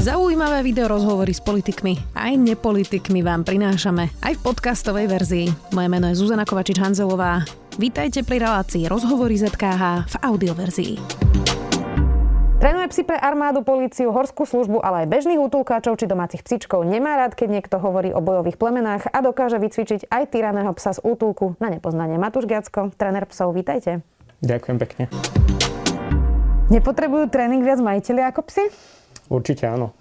Zaujímavé video rozhovory s politikmi aj nepolitikmi vám prinášame aj v podcastovej verzii. Moje meno je Zuzana Kovačič-Hanzelová. Vítajte pri relácii Rozhovory ZKH v audioverzii. Trénuje psi pre armádu, políciu, horskú službu, ale aj bežných útulkáčov či domácich psičkov. Nemá rád, keď niekto hovorí o bojových plemenách a dokáže vycvičiť aj tyraného psa z útulku na nepoznanie. Matúš Giacko, tréner psov, vítajte. Ďakujem pekne. Nepotrebujú tréning viac majiteľi ako psi? Určite áno.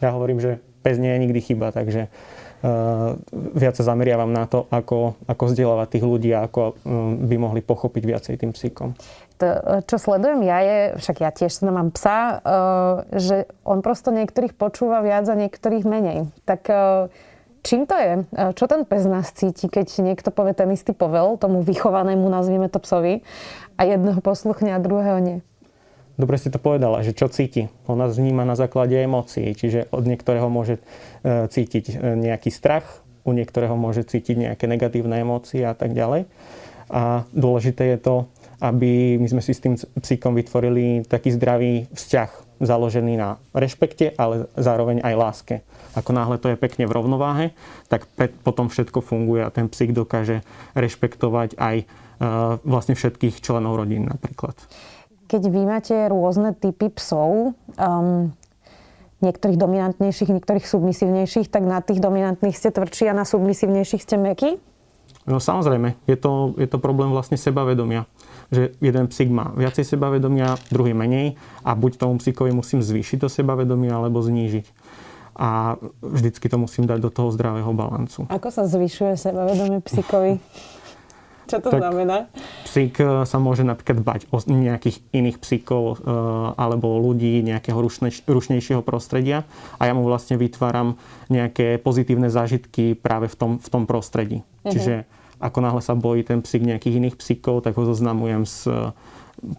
Ja hovorím, že pes nie je nikdy chyba, takže uh, viac sa zameriavam na to, ako, ako vzdelávať tých ľudí a ako um, by mohli pochopiť viacej tým psíkom. To, čo sledujem ja je, však ja tiež sa mám psa, uh, že on prosto niektorých počúva viac a niektorých menej. Tak uh, čím to je? Čo ten pes nás cíti, keď niekto povie ten istý povel, tomu vychovanému, nazvieme to psovi, a jedného posluchne a druhého nie? Dobre si to povedala, že čo cíti. On nás vníma na základe emócií, čiže od niektorého môže e, cítiť e, nejaký strach, u niektorého môže cítiť nejaké negatívne emócie a tak ďalej. A dôležité je to, aby my sme si s tým psíkom vytvorili taký zdravý vzťah, založený na rešpekte, ale zároveň aj láske. Ako náhle to je pekne v rovnováhe, tak potom všetko funguje a ten psík dokáže rešpektovať aj e, vlastne všetkých členov rodín napríklad keď vy máte rôzne typy psov, um, niektorých dominantnejších, niektorých submisívnejších, tak na tých dominantných ste tvrdší a na submisívnejších ste mekí? No samozrejme, je to, je to problém vlastne sebavedomia. Že jeden psík má viacej sebavedomia, druhý menej a buď tomu psíkovi musím zvýšiť to sebavedomie alebo znížiť. A vždycky to musím dať do toho zdravého balancu. Ako sa zvyšuje sebavedomie psíkovi? Čo to tak znamená? Psík e, sa môže napríklad bať o nejakých iných psíkov e, alebo ľudí, nejakého rušnejšieho prostredia a ja mu vlastne vytváram nejaké pozitívne zážitky práve v tom, v tom prostredí. Uh-huh. Čiže ako náhle sa bojí ten psík nejakých iných psíkov, tak ho zoznamujem s e,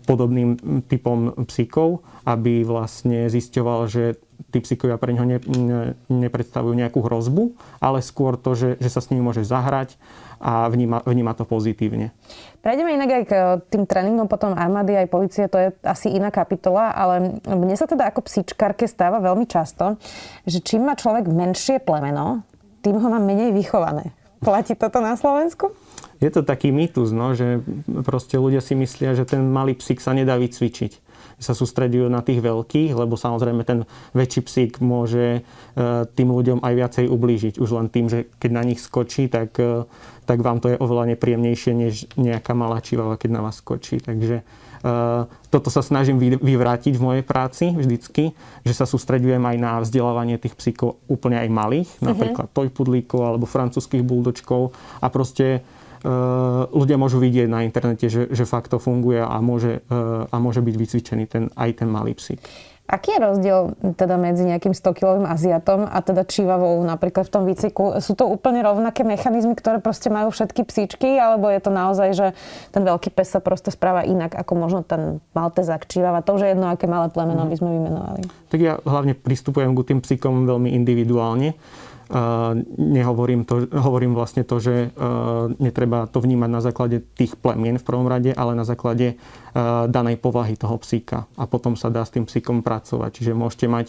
podobným typom psíkov, aby vlastne zisťoval, že tí psíkovia pre neho ne, ne, nepredstavujú nejakú hrozbu, ale skôr to, že, že sa s nimi môže zahrať a vníma, vníma to pozitívne. Prejdeme inak aj k eh, tým tréningom potom armády aj policie, to je asi iná kapitola, ale mne sa teda ako psíčkarke stáva veľmi často, že čím má človek menšie plemeno, tým ho má menej vychované. Platí toto na Slovensku? Je to taký mýtus, no, že proste ľudia si myslia, že ten malý psík sa nedá vycvičiť sa sústredujú na tých veľkých, lebo samozrejme ten väčší psík môže e, tým ľuďom aj viacej ublížiť. Už len tým, že keď na nich skočí, tak, e, tak vám to je oveľa nepríjemnejšie, než nejaká malá čivava, keď na vás skočí. Takže uh, toto sa snažím vyvrátiť v mojej práci vždycky, že sa sústredujem aj na vzdelávanie tých psíkov úplne aj malých, uh-huh. napríklad tojpudlíkov alebo francúzských buldočkov a proste ľudia môžu vidieť na internete, že, že fakt to funguje a môže, eh, a môže byť vycvičený ten, aj ten malý psík. Aký je rozdiel teda medzi nejakým 100-kilovým Aziatom a teda čivavou napríklad v tom výcviku? Sú to úplne rovnaké mechanizmy, ktoré proste majú všetky psíčky, alebo je to naozaj, že ten veľký pes sa proste správa inak, ako možno ten maltezák čivava? To už je jedno, aké malé plemeno by sme vymenovali. Tak ja hlavne pristupujem k tým psíkom veľmi individuálne nehovorím to, hovorím vlastne to, že netreba to vnímať na základe tých plemien v prvom rade, ale na základe danej povahy toho psíka. A potom sa dá s tým psíkom pracovať. Čiže môžete mať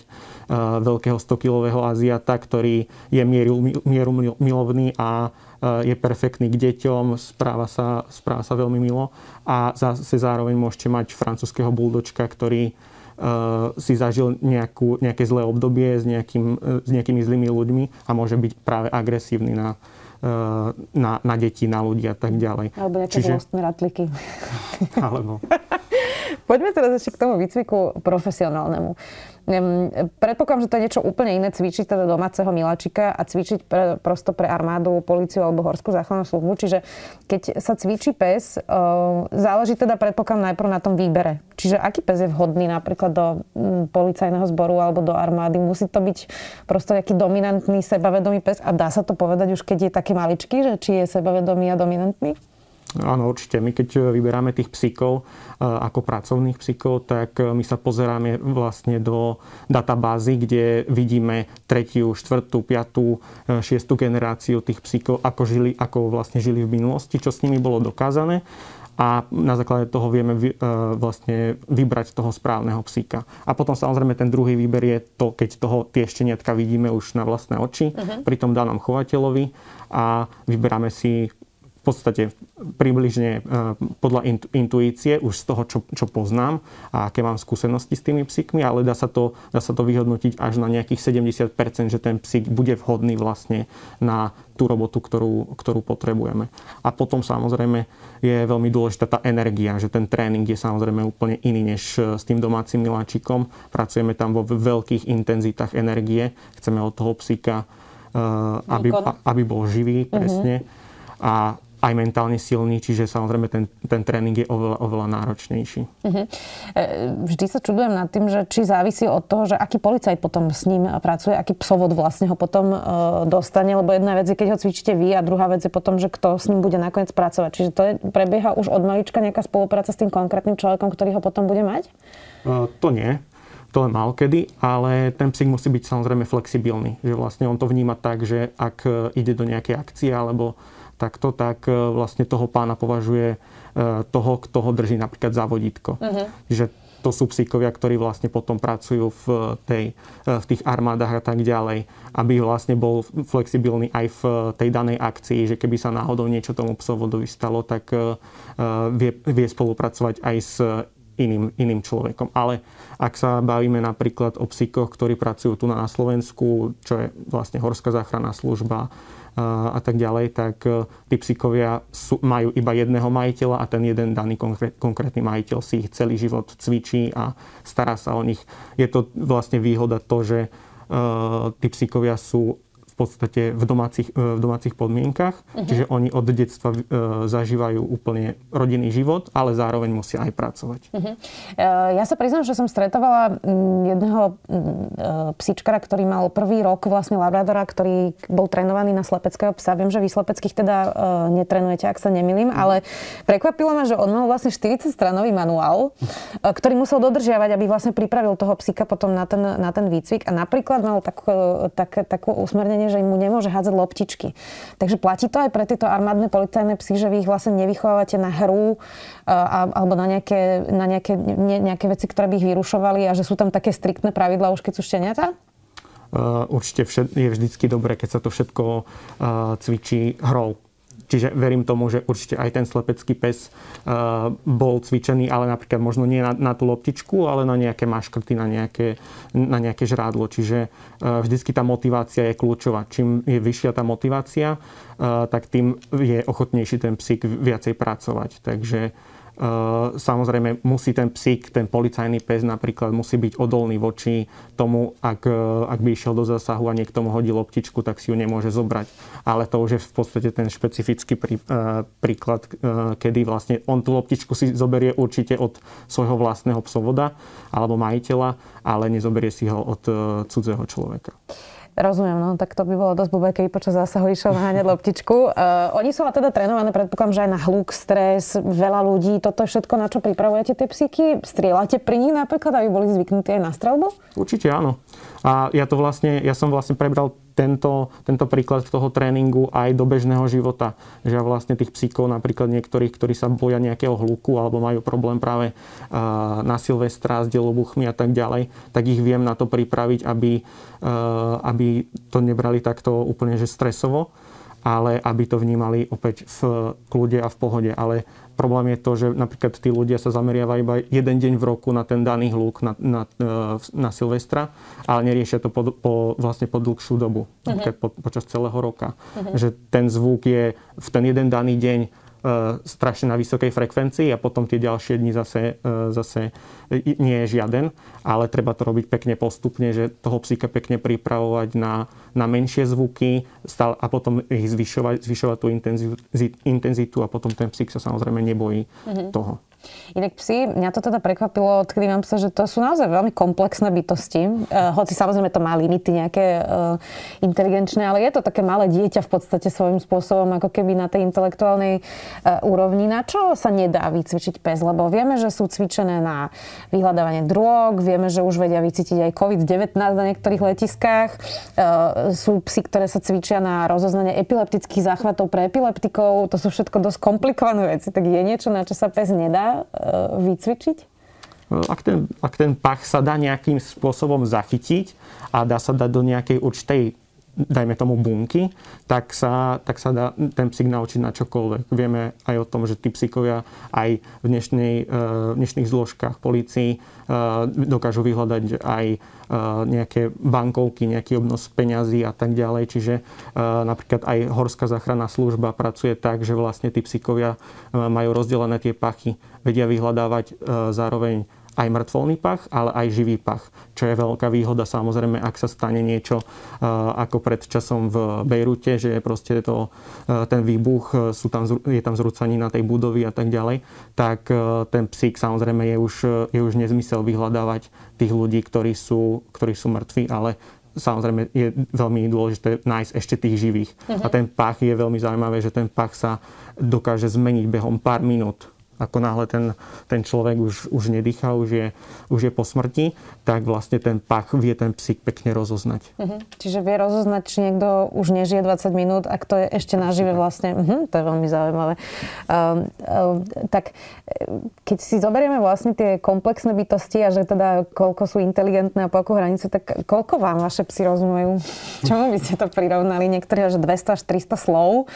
veľkého 100-kilového Aziata, ktorý je mieru, mieru milovný a je perfektný k deťom, správa sa, správa sa veľmi milo a zase zároveň môžete mať francúzského buldočka, ktorý si zažil nejakú, nejaké zlé obdobie s, nejakým, uh, s nejakými zlými ľuďmi a môže byť práve agresívny na, uh, na, na deti, na ľudí a tak ďalej. Alebo nejaké Čiže... ratliky. Alebo... Poďme teraz ešte k tomu výcviku profesionálnemu. Predpokladám, že to je niečo úplne iné cvičiť teda domáceho miláčika a cvičiť pre, prosto pre armádu, policiu alebo horskú záchrannú službu. Čiže keď sa cvičí pes, záleží teda predpokladám najprv na tom výbere. Čiže aký pes je vhodný napríklad do policajného zboru alebo do armády? Musí to byť prosto nejaký dominantný, sebavedomý pes a dá sa to povedať už keď je také maličký, že či je sebavedomý a dominantný? Áno, určite. My keď vyberáme tých psíkov e, ako pracovných psíkov, tak e, my sa pozeráme vlastne do databázy, kde vidíme tretiu, štvrtú, piatú, e, šiestu generáciu tých psíkov, ako, žili, ako vlastne žili v minulosti, čo s nimi bolo dokázané a na základe toho vieme vy, vlastne vybrať toho správneho psíka. A potom samozrejme ten druhý výber je to, keď toho tie šteniatka vidíme už na vlastné oči uh-huh. pri tom danom chovateľovi a vyberáme si podstate približne e, podľa intuície, už z toho, čo, čo poznám a aké mám skúsenosti s tými psíkmi, ale dá sa to, dá sa to vyhodnotiť až na nejakých 70%, že ten psík bude vhodný vlastne na tú robotu, ktorú, ktorú potrebujeme. A potom samozrejme je veľmi dôležitá tá energia, že ten tréning je samozrejme úplne iný než e, s tým domácim miláčikom. Pracujeme tam vo veľkých intenzitách energie. Chceme od toho psíka, e, aby, aby bol živý, presne. Uh-huh. A aj mentálne silný, čiže samozrejme ten, ten tréning je oveľa, oveľa náročnejší. Uh-huh. Vždy sa čudujem nad tým, že či závisí od toho, že aký policajt potom s ním pracuje, aký psovod vlastne ho potom uh, dostane, lebo jedna vec je, keď ho cvičíte vy a druhá vec je potom, že kto s ním bude nakoniec pracovať. Čiže to je, prebieha už od malička nejaká spolupráca s tým konkrétnym človekom, ktorý ho potom bude mať? Uh, to nie to len mal kedy, ale ten psík musí byť samozrejme flexibilný. Že vlastne on to vníma tak, že ak ide do nejakej akcie alebo takto, tak e, vlastne toho pána považuje e, toho, kto ho drží napríklad za vodítko. Uh-huh. Že to sú psíkovia, ktorí vlastne potom pracujú v, tej, e, v tých armádach a tak ďalej, aby vlastne bol flexibilný aj v tej danej akcii, že keby sa náhodou niečo tomu psovodovi stalo, tak vie, vie spolupracovať aj s iným, iným človekom. Ale ak sa bavíme napríklad o psíkoch, ktorí pracujú tu na Slovensku, čo je vlastne Horská záchranná služba, a tak ďalej, tak e, tí psíkovia sú, majú iba jedného majiteľa a ten jeden daný konkrét, konkrétny majiteľ si ich celý život cvičí a stará sa o nich. Je to vlastne výhoda to, že uh, tí psíkovia sú v podstate v domácich, e, v domácich podmienkach. Uh-huh. Čiže oni od detstva e, zažívajú úplne rodinný život, ale zároveň musia aj pracovať. Uh-huh. Ja sa priznám, že som stretovala jedného psíčkara, ktorý mal prvý rok vlastne Labradora, ktorý bol trénovaný na slepeckého psa. Viem, že vy slepeckých teda netrenujete, ak sa nemilím, ale prekvapilo ma, že on mal vlastne 40-stranový manuál, ktorý musel dodržiavať, aby vlastne pripravil toho psíka potom na ten, na ten výcvik. A napríklad mal tak, tak, takú usmernenie že im mu nemôže hádzať loptičky. Takže platí to aj pre tieto armádne policajné psy, že vy ich vlastne nevychovávate na hru a, alebo na nejaké, na nejaké, ne, nejaké veci, ktoré by ich vyrušovali a že sú tam také striktné pravidlá už keď sú šteniatá? Uh, určite všet, je vždycky dobré, keď sa to všetko uh, cvičí hrou. Čiže verím tomu, že určite aj ten slepecký pes uh, bol cvičený, ale napríklad možno nie na, na tú loptičku, ale na nejaké maškrty, na nejaké, na nejaké žrádlo. Čiže uh, vždycky tá motivácia je kľúčová. Čím je vyššia tá motivácia, uh, tak tým je ochotnejší ten psík viacej pracovať. Takže samozrejme musí ten psík, ten policajný pes napríklad musí byť odolný voči tomu, ak, eh, ak by išiel do zásahu a niekto mu hodí loptičku, tak si ju nemôže zobrať. Ale to už je v podstate ten špecifický prí, uh, príklad, kedy vlastne on tú loptičku si zoberie určite od svojho vlastného psovoda alebo majiteľa, ale nezoberie si ho od cudzého človeka. Rozumiem, no tak to by bolo dosť blbé, keby počas zásahu išiel naháňať loptičku. Uh, oni sú ale teda trénované, predpokladám, že aj na hluk, stres, veľa ľudí. Toto je všetko, na čo pripravujete tie psyky? Strieľate pri nich napríklad, aby boli zvyknutí aj na strelbu? Určite áno. A ja to vlastne, ja som vlastne prebral tento, tento príklad toho tréningu aj do bežného života. Že vlastne tých psíkov, napríklad niektorých, ktorí sa boja nejakého hluku alebo majú problém práve na Silvestra s delobuchmi a tak ďalej, tak ich viem na to pripraviť, aby, aby to nebrali takto úplne že stresovo, ale aby to vnímali opäť v kľude a v pohode. Ale Problém je to, že napríklad tí ľudia sa zameriavajú iba jeden deň v roku na ten daný hluk na, na, e, na Silvestra, ale neriešia to po, po, vlastne po dlhšiu dobu, uh-huh. po, počas celého roka. Uh-huh. Že ten zvuk je v ten jeden daný deň strašne na vysokej frekvencii a potom tie ďalšie dni zase, e, zase nie je žiaden, ale treba to robiť pekne postupne, že toho psíka pekne pripravovať na, na menšie zvuky a potom ich zvyšovať, zvyšovať tú intenzitu, intenzitu a potom ten psík sa samozrejme nebojí mm-hmm. toho. Inak psi, mňa to teda prekvapilo, odkedy mám sa, že to sú naozaj veľmi komplexné bytosti. Uh, hoci samozrejme to má limity nejaké uh, inteligenčné, ale je to také malé dieťa v podstate svojím spôsobom, ako keby na tej intelektuálnej uh, úrovni. Na čo sa nedá vycvičiť pes? Lebo vieme, že sú cvičené na vyhľadávanie drog, vieme, že už vedia vycítiť aj COVID-19 na niektorých letiskách. Uh, sú psy, ktoré sa cvičia na rozoznanie epileptických záchvatov pre epileptikov. To sú všetko dosť komplikované veci. Tak je niečo, na čo sa pes nedá uh, vycvičiť? Ak ten, ak ten pach sa dá nejakým spôsobom zachytiť a dá sa dať do nejakej určitej dajme tomu bunky, tak sa, tak sa dá ten psík naučiť na čokoľvek. Vieme aj o tom, že tí psíkovia aj v, dnešnej, eh, v dnešných zložkách policii eh, dokážu vyhľadať aj eh, nejaké bankovky, nejaký obnos peňazí a tak ďalej. Čiže napríklad aj Horská záchranná služba pracuje tak, že vlastne tí psíkovia majú rozdelené tie pachy, vedia vyhľadávať zároveň aj mŕtvolný pach, ale aj živý pach. Čo je veľká výhoda samozrejme, ak sa stane niečo ako pred časom v Bejrute, že je proste to, ten výbuch, sú tam, je tam zrúcanina tej budovy a tak ďalej, tak ten psík samozrejme je už, je už nezmysel vyhľadávať tých ľudí, ktorí sú, ktorí sú mŕtvi, ale samozrejme je veľmi dôležité nájsť ešte tých živých. Uh-huh. A ten pach je veľmi zaujímavé, že ten pach sa dokáže zmeniť behom pár minút ako náhle ten, ten človek už, už nedýcha, už je, už je po smrti, tak vlastne ten pach vie ten psík pekne rozoznať. Uh-huh. Čiže vie rozoznať, či niekto už nežije 20 minút, ak to je ešte nažive vlastne. Uh-huh, to je veľmi zaujímavé. Uh, uh, tak keď si zoberieme vlastne tie komplexné bytosti a že teda koľko sú inteligentné a po akú hranicu, tak koľko vám vaše psy rozumejú? Čomu by ste to prirovnali? Niektorí že 200 až 300 slov.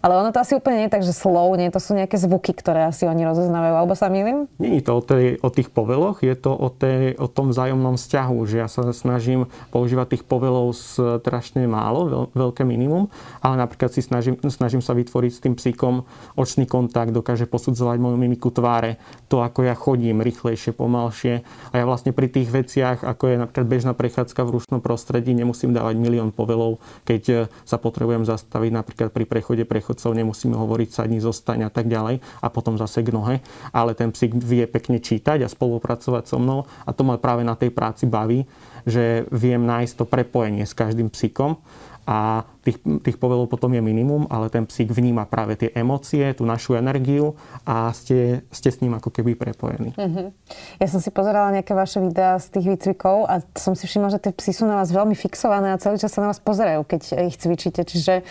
Ale ono to asi úplne nie je tak, že slov, nie, to sú nejaké zvuky, ktoré asi oni rozoznávajú, alebo sa milím? Nie to o, tej, o tých poveloch, je to o, tej, o tom vzájomnom vzťahu, že ja sa snažím používať tých povelov strašne málo, veľ, veľké minimum, ale napríklad si snažím, snažím sa vytvoriť s tým psíkom očný kontakt, dokáže posudzovať moju mimiku tváre, to ako ja chodím rýchlejšie, pomalšie a ja vlastne pri tých veciach, ako je napríklad bežná prechádzka v rušnom prostredí, nemusím dávať milión povelov, keď sa potrebujem zastaviť napríklad pri prechode prechod dôchodcov nemusíme hovoriť sadni, zostaň a tak ďalej a potom zase nohe, ale ten psík vie pekne čítať a spolupracovať so mnou a to ma práve na tej práci baví, že viem nájsť to prepojenie s každým psíkom a tých, tých povelov potom je minimum, ale ten psík vníma práve tie emócie, tú našu energiu a ste, ste s ním ako keby prepojení. Uh-huh. Ja som si pozerala nejaké vaše videá z tých výcvikov a som si všimla, že tie psy sú na vás veľmi fixované a celý čas sa na vás pozerajú, keď ich cvičíte. Čiže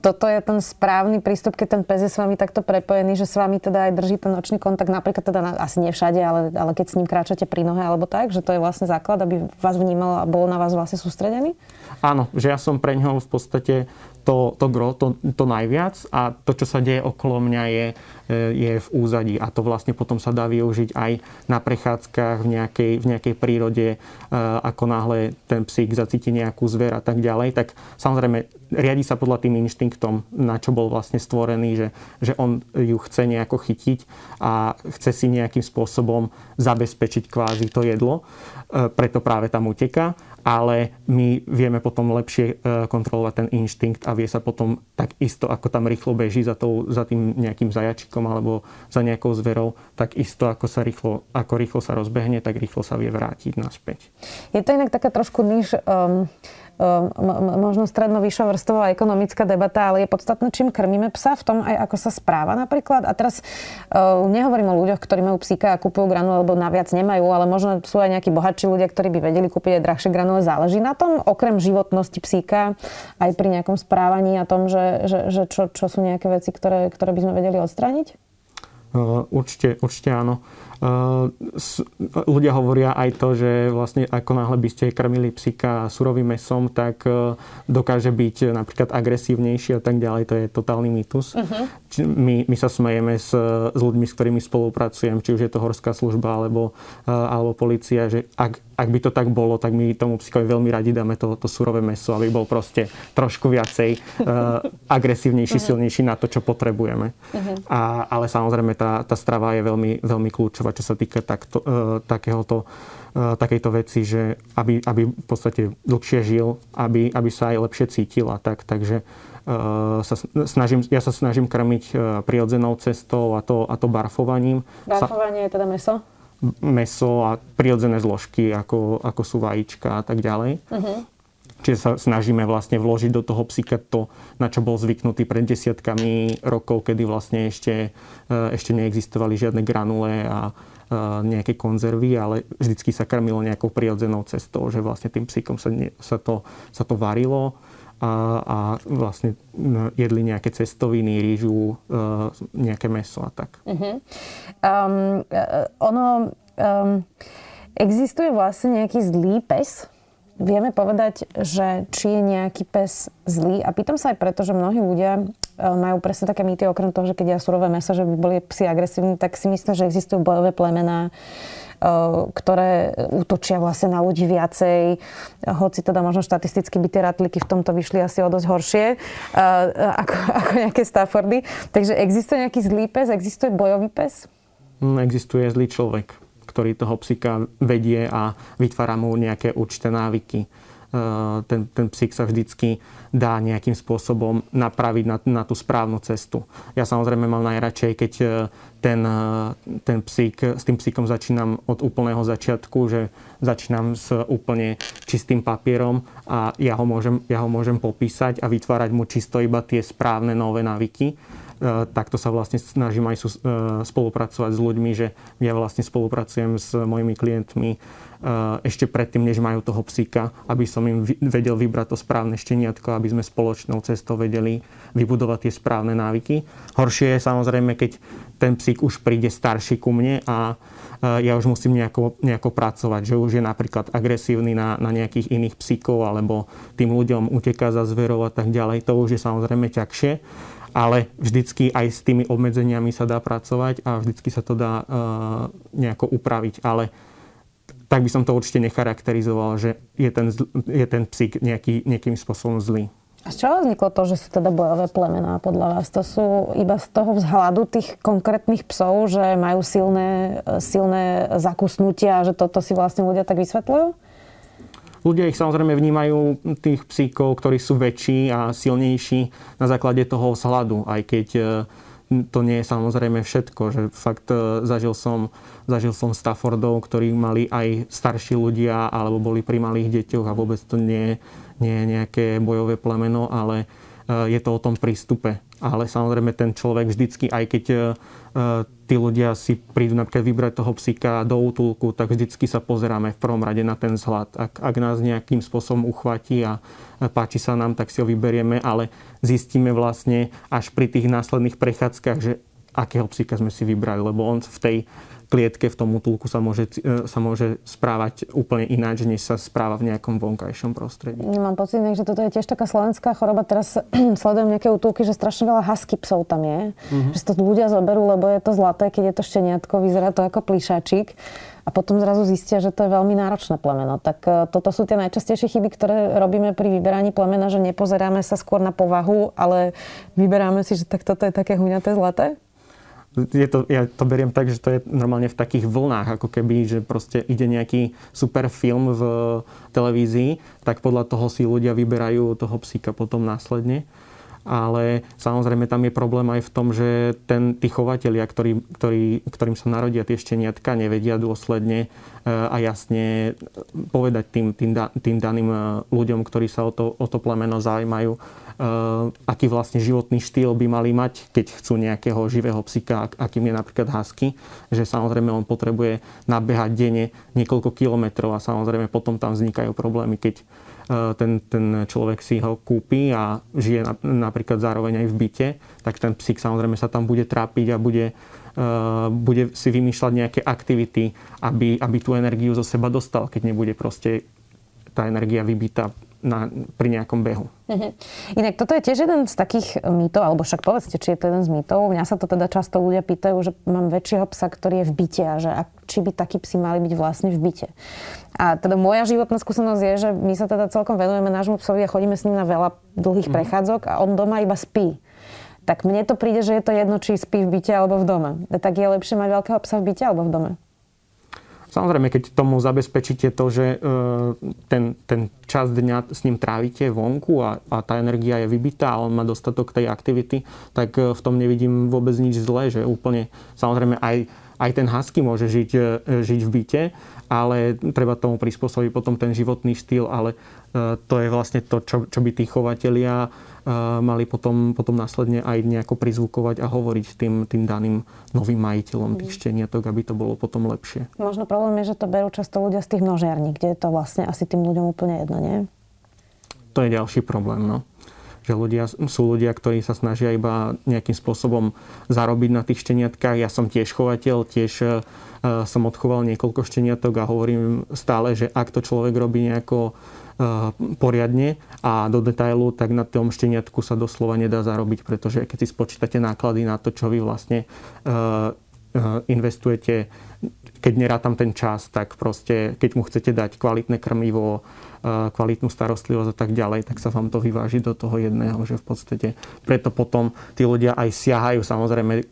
toto je ten správny prístup, keď ten pes je s vami takto prepojený, že s vami teda aj drží ten nočný kontakt, napríklad teda na, asi nie všade, ale, ale keď s ním kráčate pri nohe alebo tak, že to je vlastne základ, aby vás vnímal a bol na vás vlastne sústredený? Áno, že ja som pre ňoho v podstate to, to gro, to, to najviac a to, čo sa deje okolo mňa je, e, je v úzadí. A to vlastne potom sa dá využiť aj na prechádzkach v nejakej, v nejakej prírode, e, ako náhle ten psík zacíti nejakú zver a tak ďalej, tak samozrejme riadi sa podľa tým inštinktom, na čo bol vlastne stvorený, že, že on ju chce nejako chytiť a chce si nejakým spôsobom zabezpečiť kvázi to jedlo, e, preto práve tam uteká ale my vieme potom lepšie e, kontrolovať ten inštinkt a vie sa potom tak isto, ako tam rýchlo beží za, tou, za tým nejakým zajačikom alebo za nejakou zverou, tak isto, ako, sa rýchlo, ako rýchlo sa rozbehne, tak rýchlo sa vie vrátiť naspäť. Je to inak taká trošku niž um, možno stredno vrstová ekonomická debata, ale je podstatné, čím krmíme psa, v tom aj ako sa správa napríklad. A teraz uh, nehovorím o ľuďoch, ktorí majú psíka a kúpujú granule, alebo naviac nemajú, ale možno sú aj nejakí bohatší ľudia, ktorí by vedeli kúpiť aj drahšie granule. Záleží na tom, okrem životnosti psíka, aj pri nejakom správaní a tom, že, že, že čo, čo sú nejaké veci, ktoré, ktoré by sme vedeli odstrániť? Určite, určite áno. Ľudia hovoria aj to, že vlastne ako náhle by ste krmili psíka surovým mesom, tak e, dokáže byť napríklad agresívnejší a tak ďalej. To je totálny mýtus. Uh-huh. My, my sa smejeme s, s ľuďmi, s ktorými spolupracujem, či už je to horská služba alebo, alebo policia, že ak, ak by to tak bolo, tak my tomu psíkovi veľmi radi dáme to, to surové meso, aby bol proste trošku viacej uh, agresívnejší, uh-huh. silnejší na to, čo potrebujeme. Uh-huh. A, ale samozrejme tá, tá strava je veľmi, veľmi kľúčová čo sa týka takto, uh, takéhoto, uh, takejto veci, že aby, aby v podstate dlhšie žil, aby, aby sa aj lepšie cítil a tak. Takže sa snažím, ja sa snažím krmiť prirodzenou cestou a to, a to barfovaním. Barfovanie je teda meso? Meso a prirodzené zložky, ako, ako sú vajíčka a tak ďalej. Uh-huh. Čiže sa snažíme vlastne vložiť do toho psíka to, na čo bol zvyknutý pred desiatkami rokov, kedy vlastne ešte, ešte neexistovali žiadne granule a nejaké konzervy, ale vždycky sa krmilo nejakou prirodzenou cestou, že vlastne tým psíkom sa, ne, sa, to, sa to varilo a, vlastne jedli nejaké cestoviny, rýžu, nejaké meso a tak. Uh-huh. Um, ono, um, existuje vlastne nejaký zlý pes, vieme povedať, že či je nejaký pes zlý. A pýtam sa aj preto, že mnohí ľudia e, majú presne také mýty, okrem toho, že keď ja surové mesa, že by boli psi agresívni, tak si myslím, že existujú bojové plemená, e, ktoré útočia vlastne na ľudí viacej. Hoci teda možno štatisticky by tie ratliky v tomto vyšli asi o dosť horšie e, ako, ako nejaké Staffordy. Takže existuje nejaký zlý pes? Existuje bojový pes? Mm, existuje zlý človek ktorý toho psíka vedie a vytvára mu nejaké určité návyky. E, ten, ten psík sa vždycky dá nejakým spôsobom napraviť na, na tú správnu cestu. Ja samozrejme mám najradšej, keď e, ten, e, ten psík, s tým psíkom začínam od úplného začiatku, že začínam s úplne čistým papierom a ja ho môžem, ja ho môžem popísať a vytvárať mu čisto iba tie správne nové návyky E, takto sa vlastne snažím aj spolupracovať s ľuďmi, že ja vlastne spolupracujem s mojimi klientmi ešte predtým, než majú toho psíka, aby som im vedel vybrať to správne šteniatko, aby sme spoločnou cestou vedeli vybudovať tie správne návyky. Horšie je samozrejme, keď ten psík už príde starší ku mne a ja už musím nejako, nejako pracovať, že už je napríklad agresívny na, na nejakých iných psíkov alebo tým ľuďom uteká za zverov a tak ďalej. To už je samozrejme ťažšie ale vždycky aj s tými obmedzeniami sa dá pracovať a vždycky sa to dá uh, nejako upraviť. Ale tak by som to určite necharakterizoval, že je ten, je ten psík nejaký, nejakým spôsobom zlý. A z čoho vzniklo to, že sú teda bojové plemená podľa vás? To sú iba z toho vzhľadu tých konkrétnych psov, že majú silné, silné zakusnutia a že toto si vlastne ľudia tak vysvetľujú? Ľudia ich samozrejme vnímajú tých psíkov, ktorí sú väčší a silnejší na základe toho vzhľadu, aj keď e, to nie je samozrejme všetko, že fakt e, zažil som, zažil som Staffordov, ktorí mali aj starší ľudia alebo boli pri malých deťoch a vôbec to nie, nie je nejaké bojové plemeno, ale e, je to o tom prístupe. Ale samozrejme ten človek vždycky, aj keď tí ľudia si prídu napríklad vybrať toho psíka do útulku, tak vždycky sa pozeráme v prvom rade na ten vzhľad. Ak, ak nás nejakým spôsobom uchvatí a páči sa nám, tak si ho vyberieme, ale zistíme vlastne až pri tých následných prechádzkach, že akého psíka sme si vybrali, lebo on v tej klietke v tom útulku sa môže, e, sa môže správať úplne ináč, než sa správa v nejakom vonkajšom prostredí. Mám pocit, že toto je tiež taká slovenská choroba. Teraz sledujem nejaké útulky, že strašne veľa husky psov tam je. Mm-hmm. Že to ľudia zoberú, lebo je to zlaté, keď je to šteniatko, vyzerá to ako plišačík a potom zrazu zistia, že to je veľmi náročné plemeno. Tak e, toto sú tie najčastejšie chyby, ktoré robíme pri vyberaní plemena, že nepozeráme sa skôr na povahu, ale vyberáme si, že tak toto je také huňaté zlaté? Je to, ja to beriem tak, že to je normálne v takých vlnách, ako keby, že proste ide nejaký super film v televízii, tak podľa toho si ľudia vyberajú toho psíka potom následne. Ale samozrejme tam je problém aj v tom, že ten, tí chovatelia, ktorý, ktorý, ktorým sa narodia tie šteniatka, nevedia dôsledne e, a jasne povedať tým, tým, tým daným ľuďom, ktorí sa o to, o to plemeno zaujímajú, aký vlastne životný štýl by mali mať, keď chcú nejakého živého psika, akým je napríklad husky, že samozrejme on potrebuje nabehať denne niekoľko kilometrov a samozrejme potom tam vznikajú problémy, keď uh, ten, ten človek si ho kúpi a žije napríklad zároveň aj v byte, tak ten psík samozrejme sa tam bude trápiť a bude, uh, bude si vymýšľať nejaké aktivity, aby, aby tú energiu zo seba dostal, keď nebude proste tá energia vybitá na, pri nejakom behu. Uh-huh. Inak toto je tiež jeden z takých mýtov, alebo však povedzte, či je to jeden z mýtov. Mňa sa to teda často ľudia pýtajú, že mám väčšieho psa, ktorý je v byte a že ak, či by takí psi mali byť vlastne v byte. A teda moja životná skúsenosť je, že my sa teda celkom venujeme nášmu psovi a chodíme s ním na veľa dlhých uh-huh. prechádzok a on doma iba spí tak mne to príde, že je to jedno, či spí v byte alebo v dome. Tak je lepšie mať veľkého psa v byte alebo v dome? Samozrejme, keď tomu zabezpečíte to, že e, ten, ten čas dňa s ním trávite vonku a, a tá energia je vybitá a on má dostatok tej aktivity, tak e, v tom nevidím vôbec nič zlé, že úplne, samozrejme aj, aj ten husky môže žiť, e, žiť v byte, ale treba tomu prispôsobiť potom ten životný štýl, ale to je vlastne to, čo, čo by tí chovatelia mali potom, potom následne aj nejako prizvukovať a hovoriť tým, tým daným novým majiteľom tých mm. šteniatok, aby to bolo potom lepšie. Možno problém je, že to berú často ľudia z tých množiarní, kde je to vlastne asi tým ľuďom úplne jedno, nie? To je ďalší problém, no že ľudia, sú ľudia, ktorí sa snažia iba nejakým spôsobom zarobiť na tých šteniatkách. Ja som tiež chovateľ, tiež uh, som odchoval niekoľko šteniatok a hovorím stále, že ak to človek robí nejako Eh, poriadne a do detailu, tak na tom šteniatku sa doslova nedá zarobiť, pretože keď si spočítate náklady na to, čo vy vlastne investujete, keď nerátam ten čas, tak proste, keď mu chcete dať kvalitné krmivo, kvalitnú starostlivosť a tak ďalej, tak sa vám to vyváži do toho jedného, že v podstate preto potom tí ľudia aj siahajú samozrejme e,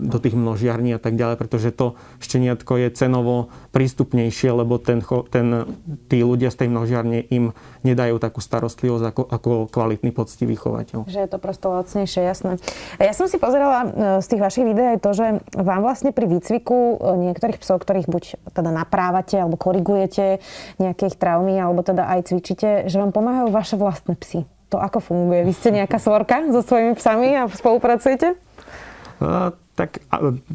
do tých množiarní a tak ďalej, pretože to šteniatko je cenovo prístupnejšie, lebo ten, ten, tí ľudia z tej množiarne im nedajú takú starostlivosť ako, ako kvalitný poctivý chovateľ. Že je to prosto lacnejšie, jasné. Ja som si pozerala e, z tých vašich videí aj to, že vám vlastne pri výcviku e, niektorých psov, ktorých buď teda naprávate alebo korigujete nejaké ich traumy, alebo teda aj cvičíte, že vám pomáhajú vaše vlastné psy. To ako funguje? Vy ste nejaká svorka so svojimi psami a spolupracujete? Uh, tak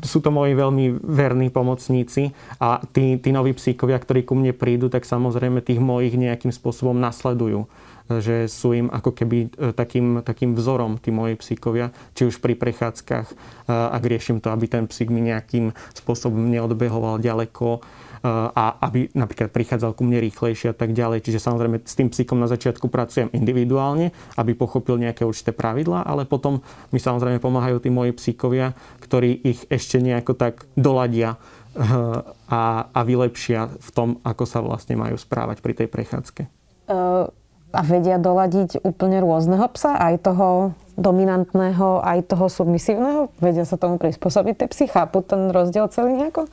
sú to moji veľmi verní pomocníci a tí, tí noví psíkovia, ktorí ku mne prídu, tak samozrejme tých mojich nejakým spôsobom nasledujú že sú im ako keby e, takým, takým vzorom tí moji psíkovia, či už pri prechádzkach, ak riešim to, aby ten psík mi nejakým spôsobom neodbehoval ďaleko, a aby napríklad prichádzal ku mne rýchlejšie a tak ďalej. Čiže samozrejme s tým psíkom na začiatku pracujem individuálne, aby pochopil nejaké určité pravidlá, ale potom mi samozrejme pomáhajú tí moji psíkovia, ktorí ich ešte nejako tak doladia a, a vylepšia v tom, ako sa vlastne majú správať pri tej prechádzke. Uh, a vedia doladiť úplne rôzneho psa, aj toho dominantného, aj toho submisívneho? Vedia sa tomu prispôsobiť tie psy? Chápu ten rozdiel celý nejako?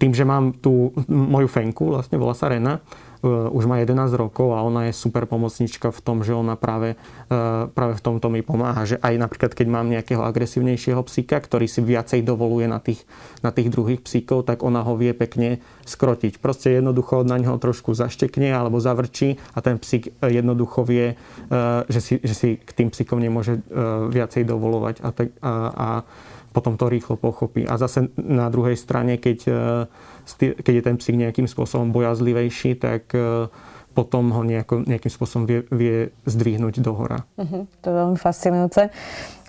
Tým, že mám tú moju fenku, vlastne volá sa Rena, už má 11 rokov a ona je super pomocnička v tom, že ona práve, e, práve v tomto mi pomáha. Že aj napríklad, keď mám nejakého agresívnejšieho psíka, ktorý si viacej dovoluje na tých, na tých druhých psíkov, tak ona ho vie pekne skrotiť. Proste jednoducho na neho trošku zaštekne alebo zavrčí a ten psík jednoducho vie, že si, že si k tým psíkom nemôže viacej dovolovať. A, tak, a, a potom to rýchlo pochopí. A zase na druhej strane, keď, keď je ten psík nejakým spôsobom bojazlivejší, tak e, potom ho nejako, nejakým spôsobom vie, vie zdvihnúť do hora. Uh-huh, to je veľmi fascinujúce.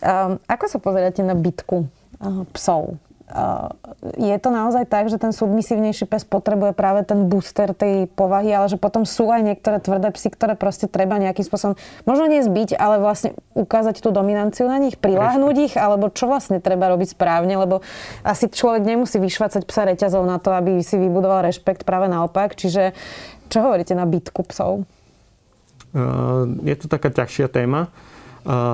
Um, ako sa pozeráte na bitku uh, psov? Je to naozaj tak, že ten submisívnejší pes potrebuje práve ten booster tej povahy, ale že potom sú aj niektoré tvrdé psy, ktoré proste treba nejakým spôsobom, možno nie zbiť, ale vlastne ukázať tú dominanciu na nich, priláhnuť ich, alebo čo vlastne treba robiť správne, lebo asi človek nemusí vyšvacať psa reťazov na to, aby si vybudoval rešpekt, práve naopak. Čiže čo hovoríte na bitku psov? Je to taká ťažšia téma.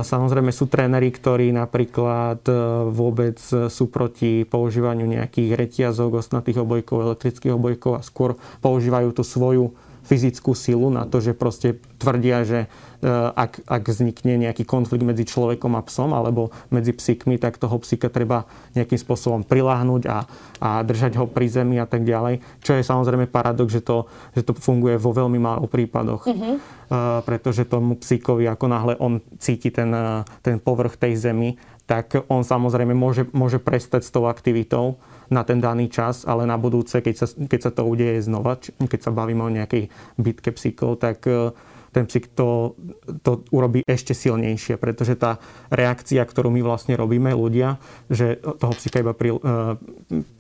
Samozrejme sú tréneri, ktorí napríklad e, vôbec sú proti používaniu nejakých reťazok, osnatých obojkov, elektrických obojkov a skôr používajú tú svoju fyzickú silu na to, že proste tvrdia, že Eh, ak, ak vznikne nejaký konflikt medzi človekom a psom alebo medzi psíkmi, tak toho psíka treba nejakým spôsobom priláhnuť a, a držať ho pri zemi a tak ďalej. Čo je samozrejme paradox, že to, že to funguje vo veľmi málo prípadoch. Mm-hmm. Uh, pretože tomu psíkovi, ako náhle on cíti ten, eh, ten povrch tej zemi, tak on samozrejme môže, môže prestať s tou aktivitou na ten daný čas, ale na budúce, keď sa, keď sa to udeje znova, keď sa bavíme o nejakej bitke psíkov, tak uh, ten psík to, to urobí ešte silnejšie, pretože tá reakcia, ktorú my vlastne robíme ľudia, že toho psíka iba pri, eh,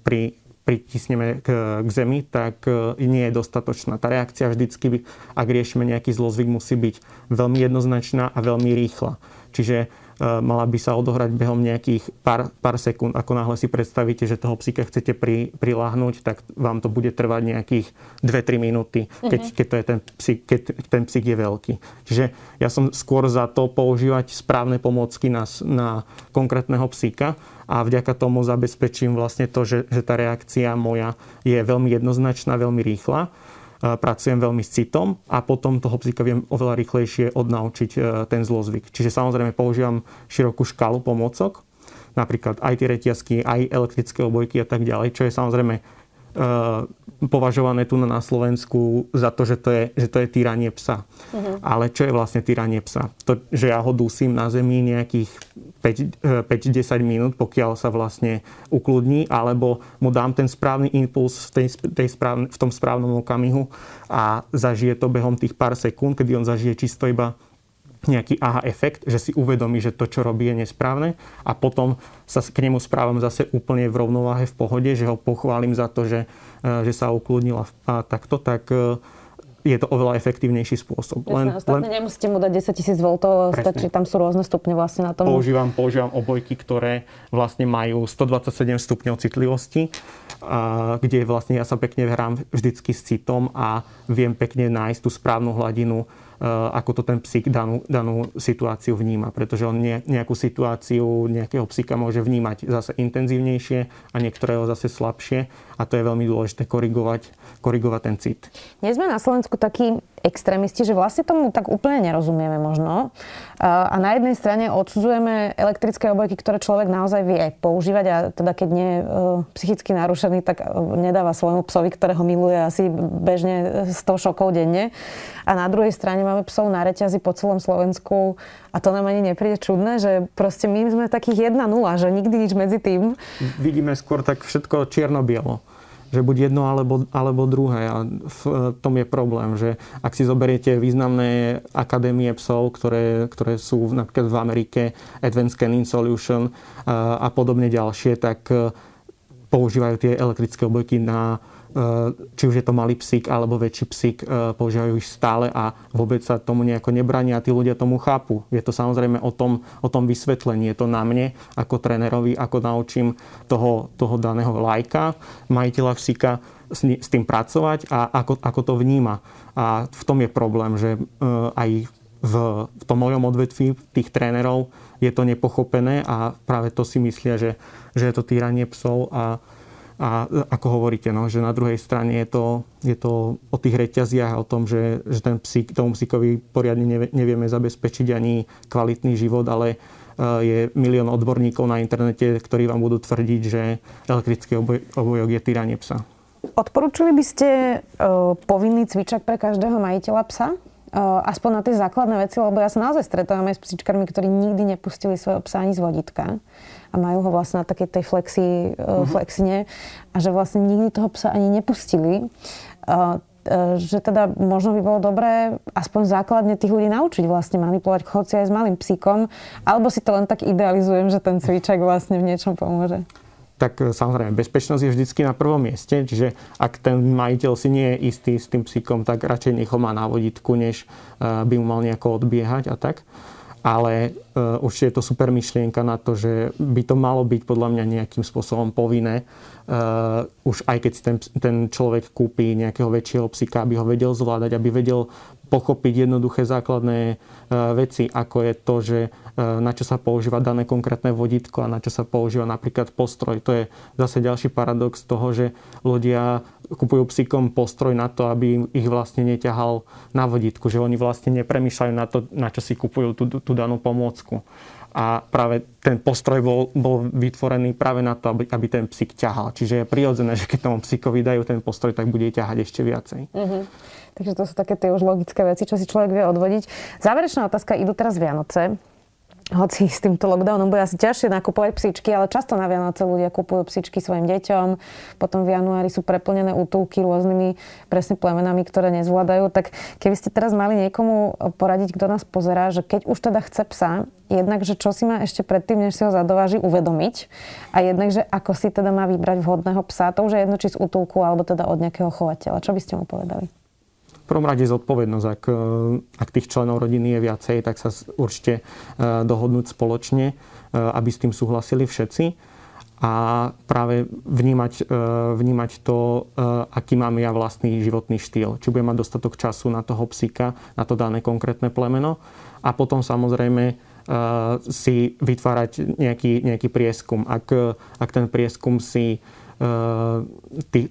pri pritisneme k, k zemi, tak eh, nie je dostatočná. Tá reakcia vždycky, ak riešime nejaký zlozvyk, musí byť veľmi jednoznačná a veľmi rýchla. Čiže mala by sa odohrať behom nejakých pár, pár sekúnd. Ako náhle si predstavíte, že toho psíka chcete pri, priláhnuť, tak vám to bude trvať nejakých 2-3 minúty, keď, mm-hmm. keď, to je ten psík, keď ten psík je veľký. Čiže ja som skôr za to používať správne pomocky na, na konkrétneho psíka a vďaka tomu zabezpečím vlastne to, že, že tá reakcia moja je veľmi jednoznačná, veľmi rýchla pracujem veľmi s citom a potom toho psíka viem oveľa rýchlejšie odnaučiť e, ten zlozvyk. Čiže samozrejme používam širokú škálu pomocok, napríklad aj tie reťazky, aj elektrické obojky a tak ďalej, čo je samozrejme považované tu na Slovensku za to, že to je, že to je týranie psa. Uh-huh. Ale čo je vlastne týranie psa? To, že ja ho dusím na zemi nejakých 5-10 eh, minút, pokiaľ sa vlastne ukludní, alebo mu dám ten správny impuls v, tej, tej správne, v tom správnom okamihu a zažije to behom tých pár sekúnd, kedy on zažije čisto iba nejaký aha efekt, že si uvedomí, že to, čo robí, je nesprávne a potom sa k nemu správam zase úplne v rovnováhe, v pohode, že ho pochválim za to, že, e, že sa ukludnil a takto, tak e, je to oveľa efektívnejší spôsob. Len, len... nemusíte mu dať 10 tisíc V, stačí, tam sú rôzne stupne vlastne na tom. Používam, používam obojky, ktoré vlastne majú 127 stupňov citlivosti, a, kde vlastne ja sa pekne hrám vždycky s citom a viem pekne nájsť tú správnu hladinu ako to ten psík danú, danú situáciu vníma. Pretože on nejakú situáciu nejakého psíka môže vnímať zase intenzívnejšie a niektorého zase slabšie. A to je veľmi dôležité korigovať, korigovať ten cit. Nie sme na Slovensku takí extrémisti, že vlastne tomu tak úplne nerozumieme možno. A na jednej strane odsudzujeme elektrické obojky, ktoré človek naozaj vie používať a teda keď nie je psychicky narušený, tak e, nedáva svojmu psovi, ktorého miluje asi bežne 100 šokov denne. A na druhej strane máme psov na reťazi po celom Slovensku a to nám ani nepríde čudné, že proste my sme takých 1-0, že nikdy nič medzi tým. Vidíme skôr tak všetko čierno-bielo že buď jedno alebo, alebo druhé. A v tom je problém, že ak si zoberiete významné akadémie psov, ktoré, ktoré sú napríklad v Amerike, Advanced Canine Solution a, a podobne ďalšie, tak e, používajú tie elektrické obojky na či už je to malý psík alebo väčší psík, eh, používajú ich stále a vôbec sa tomu nejako nebrania a tí ľudia tomu chápu. Je to samozrejme o tom, o tom vysvetlení. Je to na mne ako trénerovi, ako naučím toho, toho daného lajka, majiteľa psíka s, s tým pracovať a ako, ako to vníma. A v tom je problém, že eh, aj v, v tom mojom odvetví tých trénerov je to nepochopené a práve to si myslia, že, že je to týranie psov a a ako hovoríte, no, že na druhej strane je to, je to o tých reťaziach a o tom, že, že ten psík, tomu psíkovi poriadne nevieme zabezpečiť ani kvalitný život, ale e, je milión odborníkov na internete, ktorí vám budú tvrdiť, že elektrický oboj, obojok je týranie psa. Odporúčili by ste uh, povinný cvičak pre každého majiteľa psa? Uh, aspoň na tie základné veci, lebo ja sa naozaj stretávam aj s psíčkarmi, ktorí nikdy nepustili svojho psa ani z vodítka a majú ho vlastne na takej tej flexi, uh-huh. flexine a že vlastne nikdy toho psa ani nepustili. Uh, že teda možno by bolo dobré aspoň základne tých ľudí naučiť vlastne manipulovať chodci aj s malým psíkom, alebo si to len tak idealizujem, že ten cvičak vlastne v niečom pomôže tak samozrejme bezpečnosť je vždycky na prvom mieste, čiže ak ten majiteľ si nie je istý s tým psíkom, tak radšej nech ho má na vodítku, než by mu mal nejako odbiehať a tak ale uh, určite je to super myšlienka na to, že by to malo byť podľa mňa nejakým spôsobom povinné. Uh, už aj keď si ten, ten človek kúpi nejakého väčšieho psika, aby ho vedel zvládať, aby vedel pochopiť jednoduché základné uh, veci, ako je to, že uh, na čo sa používa dané konkrétne vodítko a na čo sa používa napríklad postroj. To je zase ďalší paradox toho, že ľudia kupujú psíkom postroj na to, aby ich vlastne neťahal na vodítku, že oni vlastne nepremýšľajú na to, na čo si kupujú tú, tú danú pomôcku. A práve ten postroj bol, bol vytvorený práve na to, aby, aby ten psík ťahal. Čiže je prirodzené, že keď tomu psíkovi dajú ten postroj, tak bude ťahať ešte viacej. Uh-huh. Takže to sú také tie už logické veci, čo si človek vie odvodiť. Záverečná otázka, idú teraz Vianoce hoci s týmto lockdownom bude asi ťažšie nakupovať psíčky, ale často na Vianoce ľudia kupujú psíčky svojim deťom, potom v januári sú preplnené útulky rôznymi presne plemenami, ktoré nezvládajú. Tak keby ste teraz mali niekomu poradiť, kto nás pozerá, že keď už teda chce psa, jednak, že čo si má ešte predtým, než si ho zadováži, uvedomiť a jednak, že ako si teda má vybrať vhodného psa, to už je jedno, či z útulku alebo teda od nejakého chovateľa. Čo by ste mu povedali? Prvom rade zodpovednosť. Ak, ak tých členov rodiny je viacej, tak sa určite dohodnúť spoločne, aby s tým súhlasili všetci a práve vnímať, vnímať to, aký mám ja vlastný životný štýl. Či budem mať dostatok času na toho psíka, na to dané konkrétne plemeno. A potom samozrejme si vytvárať nejaký, nejaký prieskum. Ak, ak ten prieskum si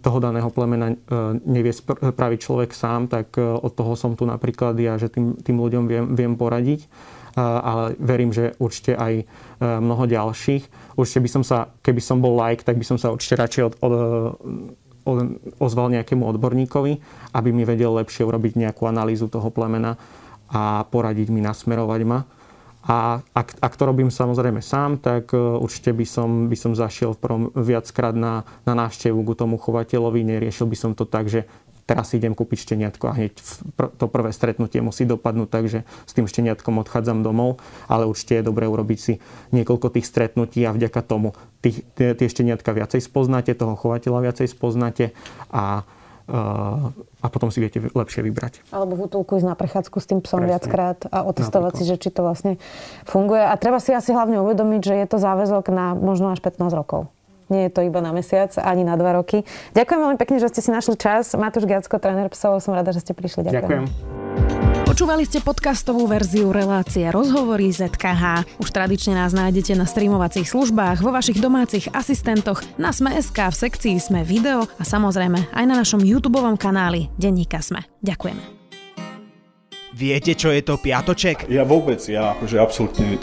toho daného plemena nevie spraviť človek sám, tak od toho som tu napríklad ja, že tým, tým ľuďom viem, viem poradiť ale verím, že určite aj mnoho ďalších. Určite by som sa, keby som bol like, tak by som sa určite radšej od, od, od, ozval nejakému odborníkovi, aby mi vedel lepšie urobiť nejakú analýzu toho plemena a poradiť mi, nasmerovať ma. A ak, ak to robím samozrejme sám, tak určite by som, by som zašiel viackrát na, na návštevu k tomu chovateľovi. Neriešil by som to tak, že teraz idem kúpiť šteniatko a hneď to prvé stretnutie musí dopadnúť, takže s tým šteniatkom odchádzam domov, ale určite je dobré urobiť si niekoľko tých stretnutí a vďaka tomu tie, tie šteniatka viacej spoznáte, toho chovateľa viacej spoznáte a a potom si viete lepšie vybrať. Alebo v útulku ísť na prechádzku s tým psom Presne. viackrát a otestovať Napríklad. si, že či to vlastne funguje. A treba si asi hlavne uvedomiť, že je to záväzok na možno až 15 rokov. Nie je to iba na mesiac, ani na dva roky. Ďakujem veľmi pekne, že ste si našli čas. Matúš Gacko, tréner psov, som rada, že ste prišli. Ďakujem. Ďakujem. Počúvali ste podcastovú verziu relácie Rozhovory ZKH. Už tradične nás nájdete na streamovacích službách, vo vašich domácich asistentoch, na Sme.sk, v sekcii Sme video a samozrejme aj na našom YouTube kanáli Denníka Sme. Ďakujeme. Viete, čo je to piatoček? Ja vôbec, ja akože absolútne